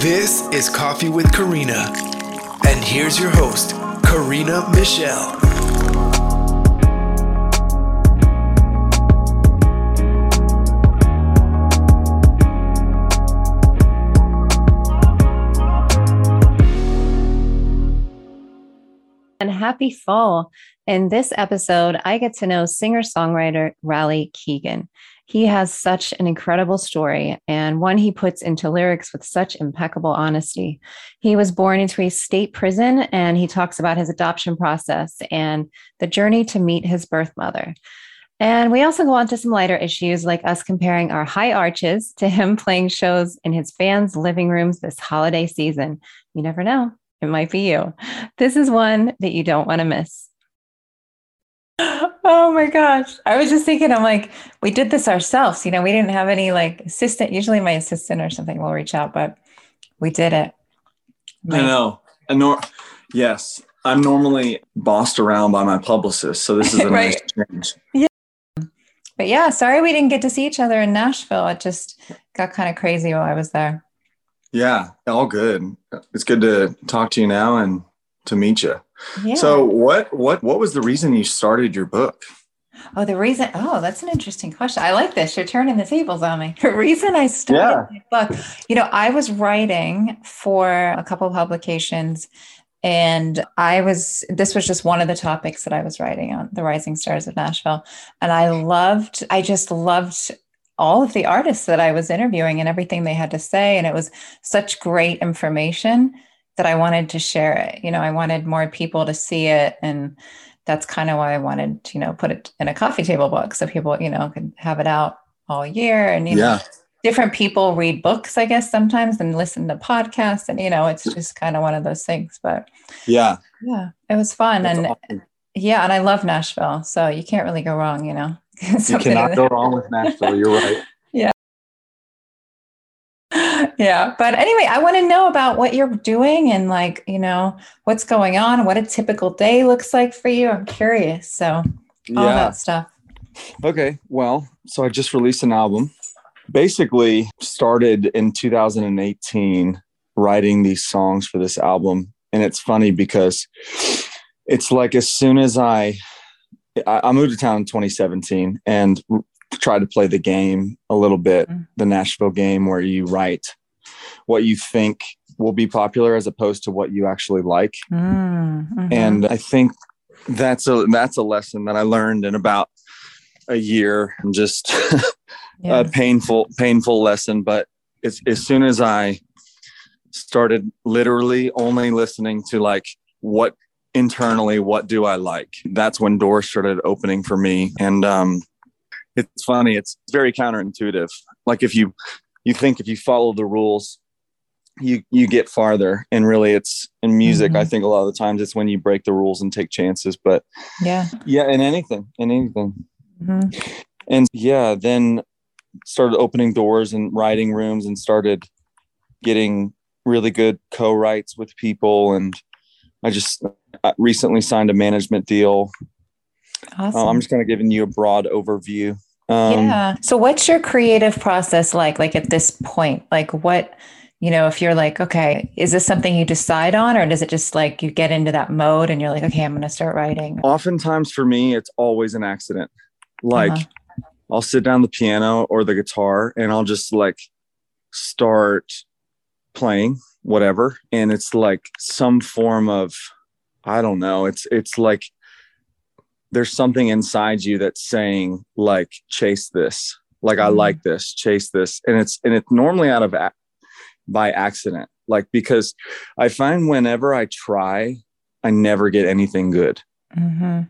This is Coffee with Karina. And here's your host, Karina Michelle. Happy fall. In this episode, I get to know singer songwriter Raleigh Keegan. He has such an incredible story and one he puts into lyrics with such impeccable honesty. He was born into a state prison and he talks about his adoption process and the journey to meet his birth mother. And we also go on to some lighter issues like us comparing our high arches to him playing shows in his fans' living rooms this holiday season. You never know, it might be you. This is one that you don't want to miss. Oh my gosh. I was just thinking, I'm like, we did this ourselves. You know, we didn't have any like assistant. Usually my assistant or something will reach out, but we did it. I know. And nor- yes. I'm normally bossed around by my publicist. So this is a Right. nice change. Yeah. But yeah, sorry we didn't get to see each other in Nashville. It just got kind of crazy while I was there. Yeah. All good. It's good to talk to you now and to meet you. Yeah. So what what what was the reason you started your book? oh, the reason, oh, that's an interesting question. I like this. You're turning the tables on me. The reason I started my book, you know, I was writing for a couple of publications and I was, this was just one of the topics that I was writing on the Rising Stars of Nashville. And I loved, I just loved all of the artists that I was interviewing and everything they had to say. And it was such great information that I wanted to share it. You know, I wanted more people to see it. And that's kind of why I wanted to, you know, put it in a coffee table book so people, you know, could have it out all year. And, you know, different people read books, I guess, sometimes and listen to podcasts. And, you know, it's just kind of one of those things. But Yeah. yeah, it was fun. That's and awesome. yeah, and I love Nashville. So you can't really go wrong, you know. You cannot go wrong with Nashville. You're right. Yeah. Yeah. But anyway, I want to know about what you're doing and like, you know, what's going on, what a typical day looks like for you. I'm curious. So all Yeah. that stuff. Okay. Well, so I just released an album. Basically, started in 2018 writing these songs for this album. And it's funny because it's like as soon as I I, moved to town in 2017 and tried to play the game a little bit, Mm. the Nashville game where you write what you think will be popular as opposed to what you actually like Mm, mhm. and i think that's a that's a lesson that i learned in about a year and just yeah. a painful painful lesson but as, as soon as i started literally only listening to like what internally what do i like? That's when doors started opening for me. And um it's funny it's very counterintuitive. Like if you you think if you follow the rules you you get farther. And really it's in music i Mhm. think a lot of the times it's when you break the rules and take chances. But yeah. yeah in anything in anything. Mhm. and yeah then started opening doors and writing rooms and started getting really good co-writes with people. And i just recently signed a management deal Awesome. Uh, i'm just kind of giving you a broad overview um, yeah. So what's your creative process like like at this point? Like what you know, if you're like, okay, is this something you decide on or does it just like you get into that mode and you're like, okay, I'm going to start writing? oftentimes for me it's always an accident like Uh-huh. i'll sit down the piano or the guitar and i'll just like start playing whatever. And it's like some form of i don't know it's it's like there's something inside you that's saying like chase this. Like i Mhm. like this chase this. And it's and it's normally out of ac- by accident. Like because i find whenever i try i never get anything good. Mhm.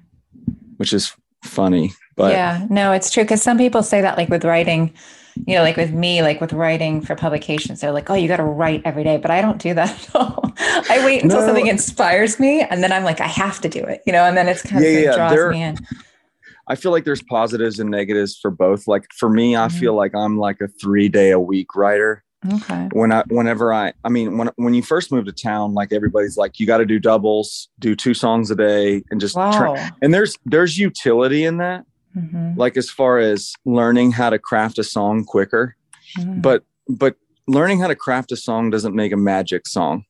which is funny but yeah, no, it's true. Cause some people say that like with writing, you know, like with me, like with writing for publications, they're like, oh, you got to write every day. But I don't do that at all. I wait until No. something inspires me and then I'm like, I have to do it, you know, and then it's kind Yeah, of yeah, draws there- me in. I feel like there's positives and negatives for both. Like for me, I Mhm. feel like I'm like a three day a week writer. Okay. When I, whenever I, I mean, when when you first move to town, like everybody's like, you got to do doubles, do two songs a day, and just. Wow. Tra- and there's there's utility in that, mm-hmm. like as far as learning how to craft a song quicker. Mm-hmm. But but learning how to craft a song doesn't make a magic song.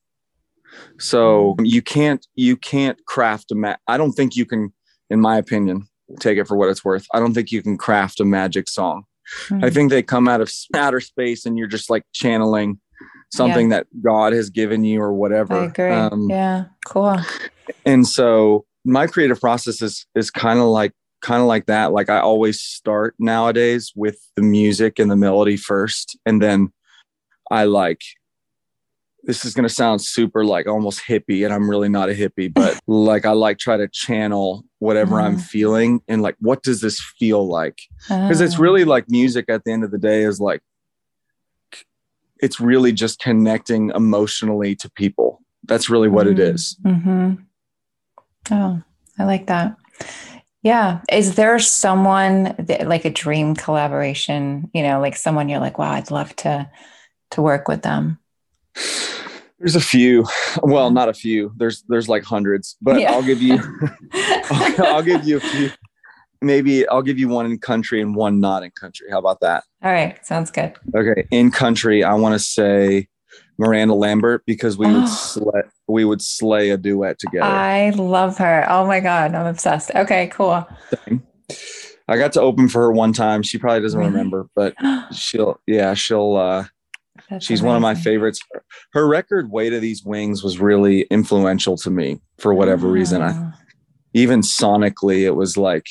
So mm-hmm. you can't you can't craft a ma- I don't think you can in my opinion take it for what it's worth. I don't think you can craft a magic song. Mm-hmm. I think they come out of outer space and you're just like channeling something yeah. that God has given you or whatever. I agree. Um, yeah, cool. And so my creative process is is kind of like kind of like that. Like I always start nowadays with the music and the melody first, and then I like. This is gonna sound super like almost hippie, and I'm really not a hippie, but like I like try to channel whatever mm. I'm feeling and like what does this feel like? Because it's really oh. like music at the end of the day is like it's really just connecting emotionally to people. That's really what mm-hmm. it is. Mm-hmm. Oh, I like that. Yeah. Is there someone that, like a dream collaboration, you know, like someone you're like, wow, I'd love to to work with them? There's a few. Well, not a few. There's there's like hundreds, but yeah. I'll give you I'll, I'll give you a few maybe I'll give you one in country and one not in country. How about that? All right, sounds good. Okay, in country, I want to say Miranda Lambert because we would oh. slay we would slay a duet together. I love her. Oh my god, I'm obsessed. Okay, cool. I got to open for her one time. She probably doesn't really? remember, but she'll yeah, she'll uh That's she's amazing. one of my favorites. Her record Weight of These Wings was really influential to me for whatever oh. reason. I oh. even sonically it was like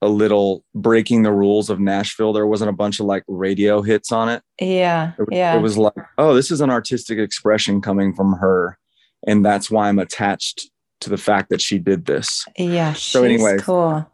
a little breaking the rules of Nashville. There wasn't a bunch of like radio hits on it. Yeah. It, yeah. It was like, oh, this is an artistic expression coming from her. And that's why I'm attached to the fact that she did this. Yeah. So anyway, cool.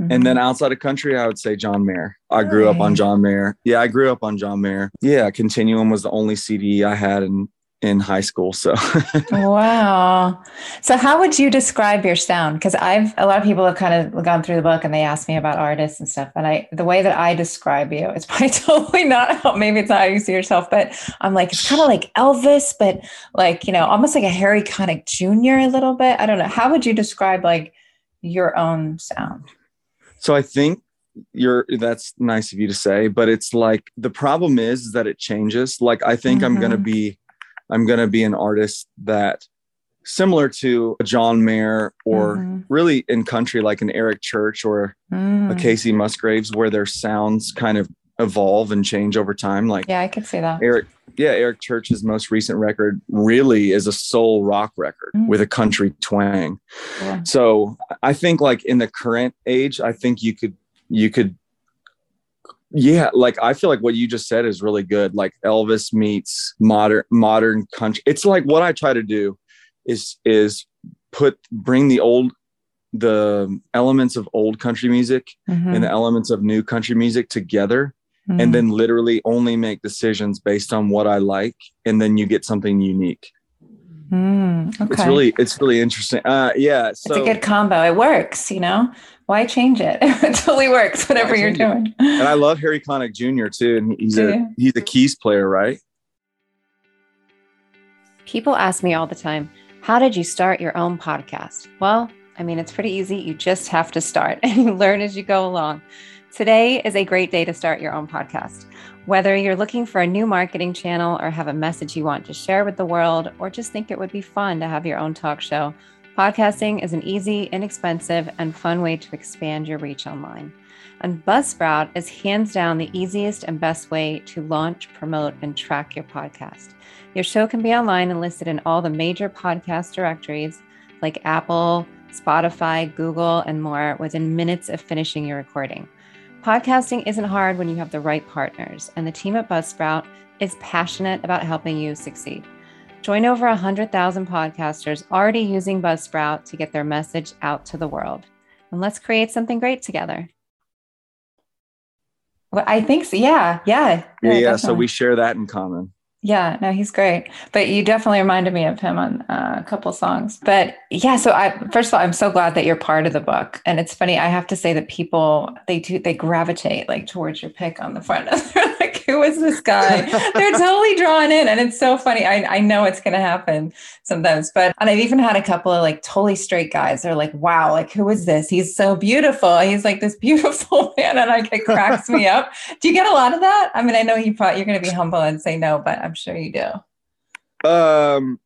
Mm-hmm. And then outside of country, I would say John Mayer. I grew up on John Mayer. Yeah, I grew up on John Mayer. Yeah, Continuum was the only CD I had in in high school. So wow. So how would you describe your sound? Because I've a lot of people have kind of gone through the book and they ask me about artists and stuff. And I the way that I describe you, it's probably totally not how maybe it's not how you see yourself, but I'm like, it's kind of like Elvis, but like, you know, almost like a Harry Connick Jr. a little bit. I don't know. How would you describe like your own sound? So I think you're that's nice of you to say but it's like the problem is that it changes like i think mm-hmm. i'm going to be I'm going to be an artist that similar to a John Mayer or mm-hmm. really in country like an Eric Church or mm. a Kacey Musgraves where their sounds kind of evolve and change over time like Yeah, I could see that. Eric yeah, Eric Church's most recent record really is a soul rock record mm. with a country twang. Yeah. So, I think like in the current age, I think you could you could yeah like i feel like what you just said is really good like elvis meets modern modern country it's like what i try to do is is put bring the old the elements of old country music mm-hmm. and the elements of new country music together mm-hmm. and then literally only make decisions based on what i like and then you get something unique mm, okay. it's really it's really interesting uh yeah so, it's a good combo it works you know why change it? it totally works, whatever you're doing. It? And I love Harry Connick Jr. too. And he's a he's a keys player, right? People ask me all the time, how did you start your own podcast? Well, I mean, it's pretty easy. You just have to start and you learn as you go along. Today is a great day to start your own podcast. Whether you're looking for a new marketing channel or have a message you want to share with the world, or just think it would be fun to have your own talk show, Podcasting is an easy, inexpensive, and fun way to expand your reach online. And Buzzsprout is hands down the easiest and best way to launch, promote, and track your podcast. Your show can be online and listed in all the major podcast directories like Apple, Spotify, Google, and more within minutes of finishing your recording. Podcasting isn't hard when you have the right partners, and the team at Buzzsprout is passionate about helping you succeed. Join over 100,000 podcasters already using Buzzsprout to get their message out to the world. And let's create something great together. Well, I think so. Yeah. Yeah. Yeah. yeah so we share that in common. Yeah, no, he's great. But you definitely reminded me of him on uh, a couple songs. But yeah, so I first of all, I'm so glad that you're part of the book. And it's funny, I have to say that people they do they gravitate like towards your pick on the front. They're like, who is this guy? They're totally drawn in. And it's so funny. I, I know it's going to happen sometimes, but, and I've even had a couple of like totally straight guys. They're like, wow, like, who is this? He's so beautiful. He's like this beautiful man. And like, it cracks me up. Do you get a lot of that? I mean, I know you probably, you're going to be humble and say no, but I'm sure you do. Um,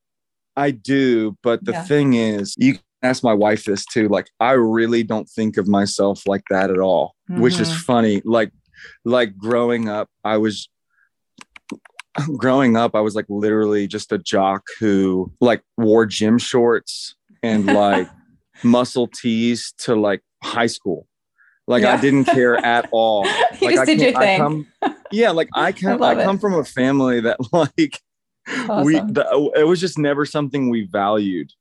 I do. But the yeah. thing is, you ask my wife this too. Like, I really don't think of myself like that at all, mm-hmm. which is mm-hmm. funny. Like, like growing up, I was growing up, I was like literally just a jock who like wore gym shorts and like muscle tees to like high school. Like yeah. I didn't care at all. you like just I, did your thing. Come, yeah, like I come I, I come from a family that like awesome. we the, it was just never something we valued.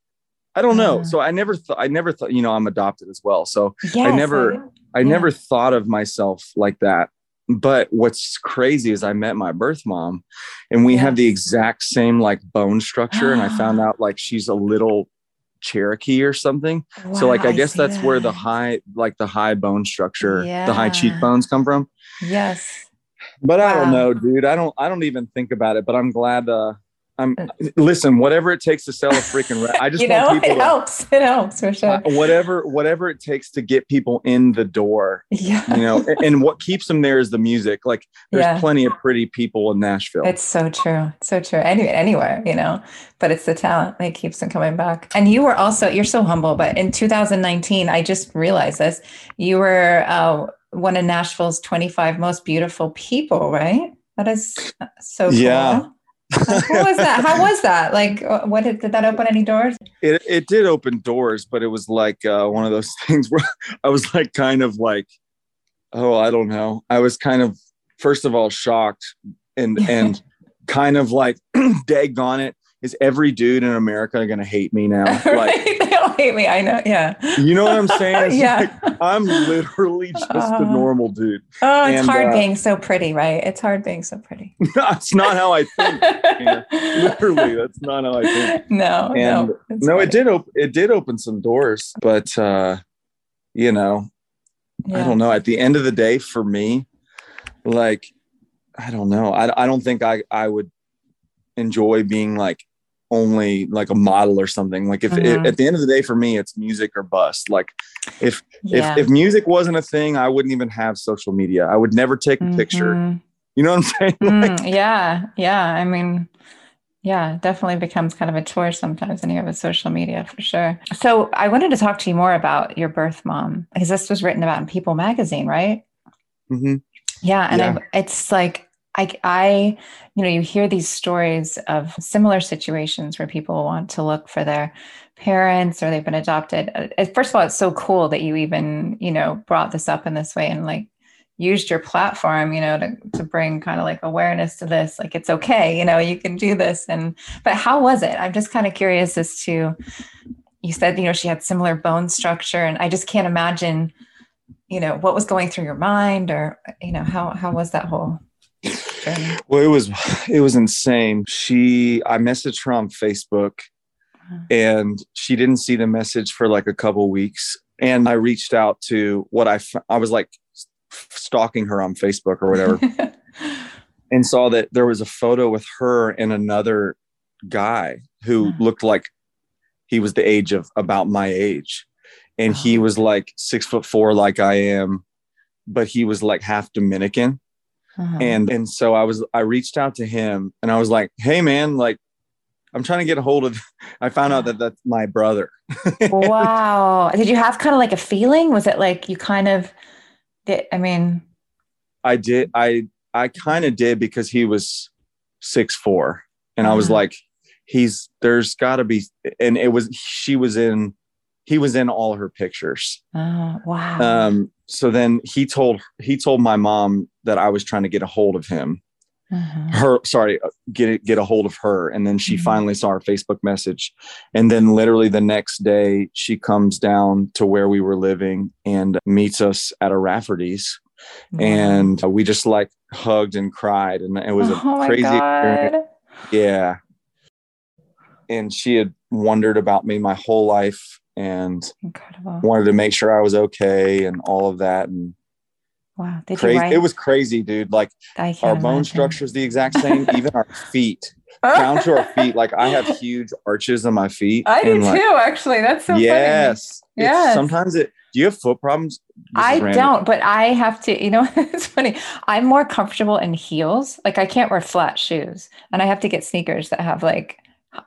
I don't know. So I never thought I never thought, you know, I'm adopted as well. So yes, I never I, I never thought of myself like that. But what's crazy is I met my birth mom and we have the exact same like bone structure. and I found out like she's a little Cherokee or something. Wow, so like I guess that's that. where the high like the high bone structure, yeah. the high cheekbones come from. Yes. But wow. I don't know, dude. I don't I don't even think about it, but I'm glad uh I'm uh, listen, whatever it takes to sell a freaking I just you know, it to, helps. It helps for sure. Uh, whatever, whatever it takes to get people in the door. Yeah. You know, and, and what keeps them there is the music. Like there's yeah. plenty of pretty people in Nashville. It's so true. It's so true. Any, anywhere, you know, but it's the talent that keeps them coming back. And you were also, you're so humble, but in 2019, I just realized this, you were uh, one of Nashville's 25 most beautiful people, right? That is so cool. Yeah. How was that? How was that? Like, uh, what did, did that open any doors? It it did open doors, but it was like uh, one of those things where I was like, kind of like, oh, I don't know. I was kind of first of all shocked and and kind of like, dag on it is every dude in America going to hate me now? Like, me. I know. Yeah. You know what I'm saying? yeah. Like, I'm literally just uh, a normal dude. Oh, it's and, hard uh, being so pretty, right? It's hard being so pretty. that's not how I think. literally, that's not how I think. No, and no, no, it did open. It did open some doors, but uh, you know, yeah. I don't know. At the end of the day, for me, like, I don't know. I I don't think I I would enjoy being like only like a model or something. Like if mm-hmm. it, at the end of the day, for me, it's music or bust. Like if yeah. if if music wasn't a thing, I wouldn't even have social media. I would never take a mm-hmm. picture. You know what I'm saying? Mm, yeah, yeah. I mean, yeah, definitely becomes kind of a chore sometimes when you have a social media for sure. So I wanted to talk to you more about your birth mom because this was written about in People magazine, right? Mm-hmm. Yeah, and yeah. it's like I, I, you know, you hear these stories of similar situations where people want to look for their parents or they've been adopted. Uh, first of all, it's so cool that you even, you know, brought this up in this way and like used your platform, you know, to, to bring kind of like awareness to this. Like it's okay, you know, you can do this. And, but how was it? I'm just kind of curious as to, you said, you know, she had similar bone structure and I just can't imagine, you know, what was going through your mind or, you know, how, how was that whole well, it was it was insane. She I messaged her on Facebook uh-huh. and she didn't see the message for like a couple weeks and I reached out to what I I was like stalking her on Facebook or whatever. and saw that there was a photo with her and another guy who uh-huh. looked like he was the age of about my age and he was like six foot four like i am but he was like half dominican uh-huh. And and so I was I reached out to him and I was like, "Hey man, like I'm trying to get a hold of I found out that that's my brother." wow. Did you have kind of like a feeling? Was it like you kind of did I mean I did I I kind of did because he was six four, and uh-huh. I was uh-huh. like he's there's got to be and it was she was in he was in all her pictures. Oh, wow. Um, so then he told he told my mom that I was trying to get a hold of him. Uh-huh. Her, sorry, uh, get get a hold of her, and then she mm-hmm. finally saw our Facebook message, and then literally the next day she comes down to where we were living and meets us at a Rafferty's, wow. and we just like hugged and cried, and it was a oh crazy experience. Yeah, and she had wondered about me my whole life and Incredible. wanted to make sure I was okay and all of that. And Wow. Did crazy. It was crazy, dude. Like our bone structure is the exact same, even our feet, oh. down to our feet. Like I have huge arches on my feet. I do like, too, actually. That's so funny. yes. It's- Yes. Sometimes it. Do you have foot problems? This I don't, but I have to, you know, it's funny. I'm more comfortable in heels. Like I can't wear flat shoes and I have to get sneakers that have like,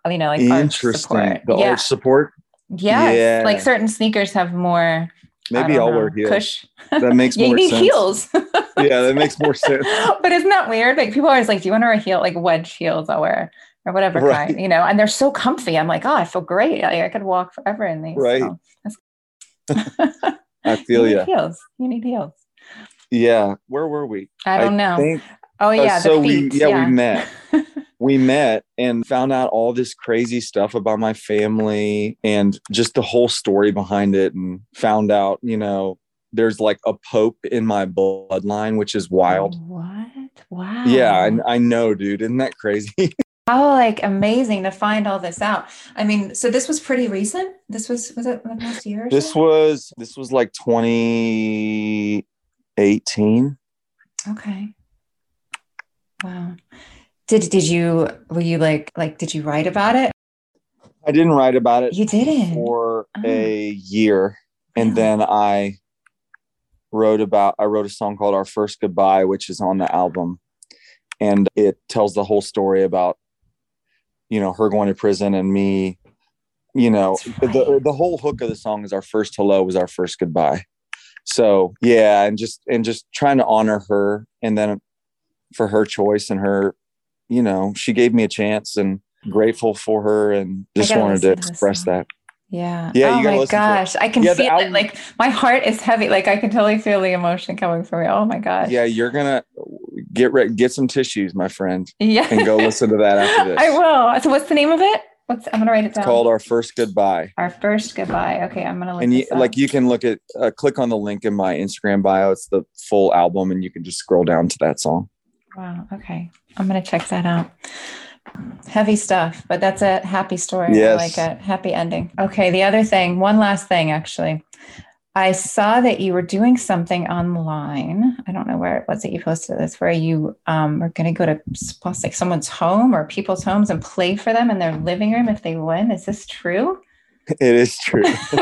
you know, like arch Interesting. support. The yeah. arch support. Yes. Yeah. Like certain sneakers have more. Maybe I'll wear heels. Cush. That makes Yeah, more sense. heels. Yeah, that makes more sense. but isn't that weird? Like people are always like, do you want to wear a heel, like wedge heels I'll wear or whatever Right. kind, you know, and they're so comfy. I'm like, oh, I feel great. I, I could walk forever in these. Right. So I feel you need heels. You need heels. Yeah. Where were we? I don't know. think- oh uh, yeah. so the feet. we yeah, we met. We met and found out all this crazy stuff about my family and just the whole story behind it and found out, you know, there's like a pope in my bloodline, which is wild. What? Wow. Yeah, I, I know, dude. Isn't that crazy? How like amazing to find all this out. I mean, so this was pretty recent. This was was it the past year? Or this so? was this was like 2018. okay. Wow. Did did you were you like like did you write about it? I didn't write about it You didn't. for Oh. a year. And then I wrote about I wrote a song called Our First Goodbye, which is on the album. And it tells the whole story about, you know, her going to prison and me, you know, That's the the whole hook of the song is our first hello was our first goodbye. So yeah, and just and just trying to honor her and then for her choice and her, you know, she gave me a chance and grateful for her and just wanted to to express that. Yeah. Yeah, Oh my to gosh. I can Yeah, feel it. Like my heart is heavy. Like I can totally feel the emotion coming from me. Oh my gosh. Yeah, you're gonna get re- get some tissues, my friend, Yeah. and go listen to that after this. I will. So what's the name of it? What's I'm gonna write it down. It's called Our First Goodbye. Our first goodbye. Okay, I'm gonna look And you, like you can look at uh, click on the link in my Instagram bio. It's the full album, and you can just scroll down to that song. Wow. Okay. I'm going to check that out. Heavy stuff, but that's a happy story. Yes. Like a happy ending. Okay. The other thing, one last thing, actually. I saw that you were doing something online. I don't know where it was that you posted this, where you um, were going to go to like someone's home or people's homes and play for them in their living room if they win. Is this true? It is true. Which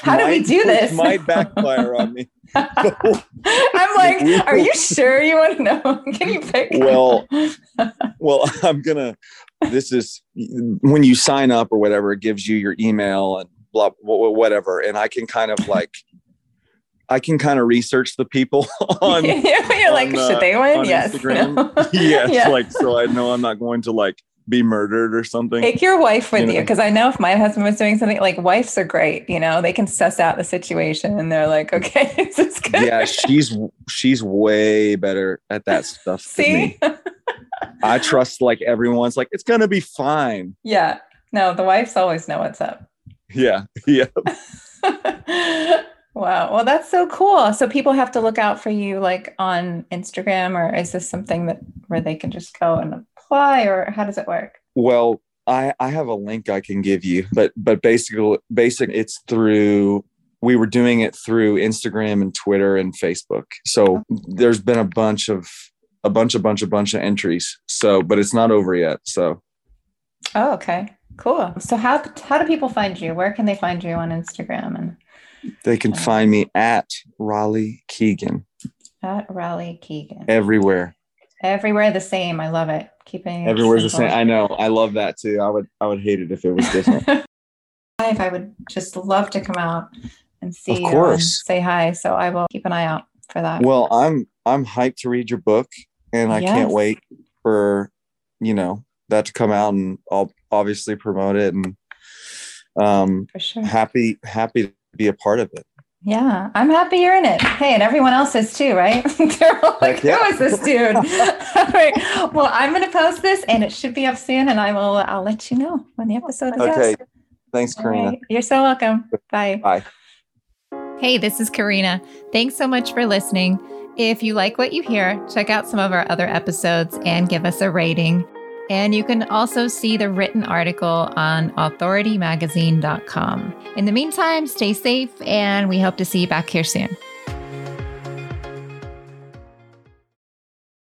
how do we might- do this? might backfire on me. I'm like, are you sure you want to know? Can you pick? Well, well, I'm gonna. This is when you sign up or whatever. It gives you your email and blah, wh- wh- whatever, and I can kind of like, I can kind of research the people on You're like, on, uh, should they win? Yes. No. yes, Yeah. like so I know I'm not going to like be murdered or something. Take your wife with You you know. because I know if my husband was doing something like wives are great, you know, they can suss out the situation and they're like, mm. okay, is this good? yeah, she's she's way better at that stuff. than me. See? I trust like everyone's like it's gonna be fine. yeah. No, the wives always know what's up. Yeah, yeah. wow. Well, that's so cool. So people have to look out for you like on Instagram or is this something that where they can just go and apply or how does it work? Well, I I have a link I can give you, but but basically basic it's through we were doing it through Instagram and Twitter and Facebook. So there's been a bunch of a bunch a bunch a bunch of entries. So but it's not over yet. So Oh, okay. Cool. So how how do people find you? Where can they find you on Instagram and they can uh, find me at Raleigh Keegan at Raleigh Keegan? everywhere. Everywhere the same. I love it. Keeping it Everywhere's the same. I know. I love that too. I would I would hate it if it was different. If I would just love to come out and see Of course. say hi. So I will keep an eye out for that. well, I'm I'm hyped to read your book and I can't wait for you know that to come out and I'll obviously promote it and um for sure. happy happy to be a part of it. Yeah, I'm happy you're in it. Hey, and everyone else is too, right? They're all like, yeah. who is this dude? all right. Well, I'm going to post this and it should be up soon and I will, I'll let you know when the episode is Okay. up. Thanks, All Karina. right. You're so welcome. Bye. Bye. Hey, this is Karina. Thanks so much for listening. If you like what you hear, check out some of our other episodes and give us a rating. And you can also see the written article on authoritymagazine.com. In the meantime, stay safe and we hope to see you back here soon.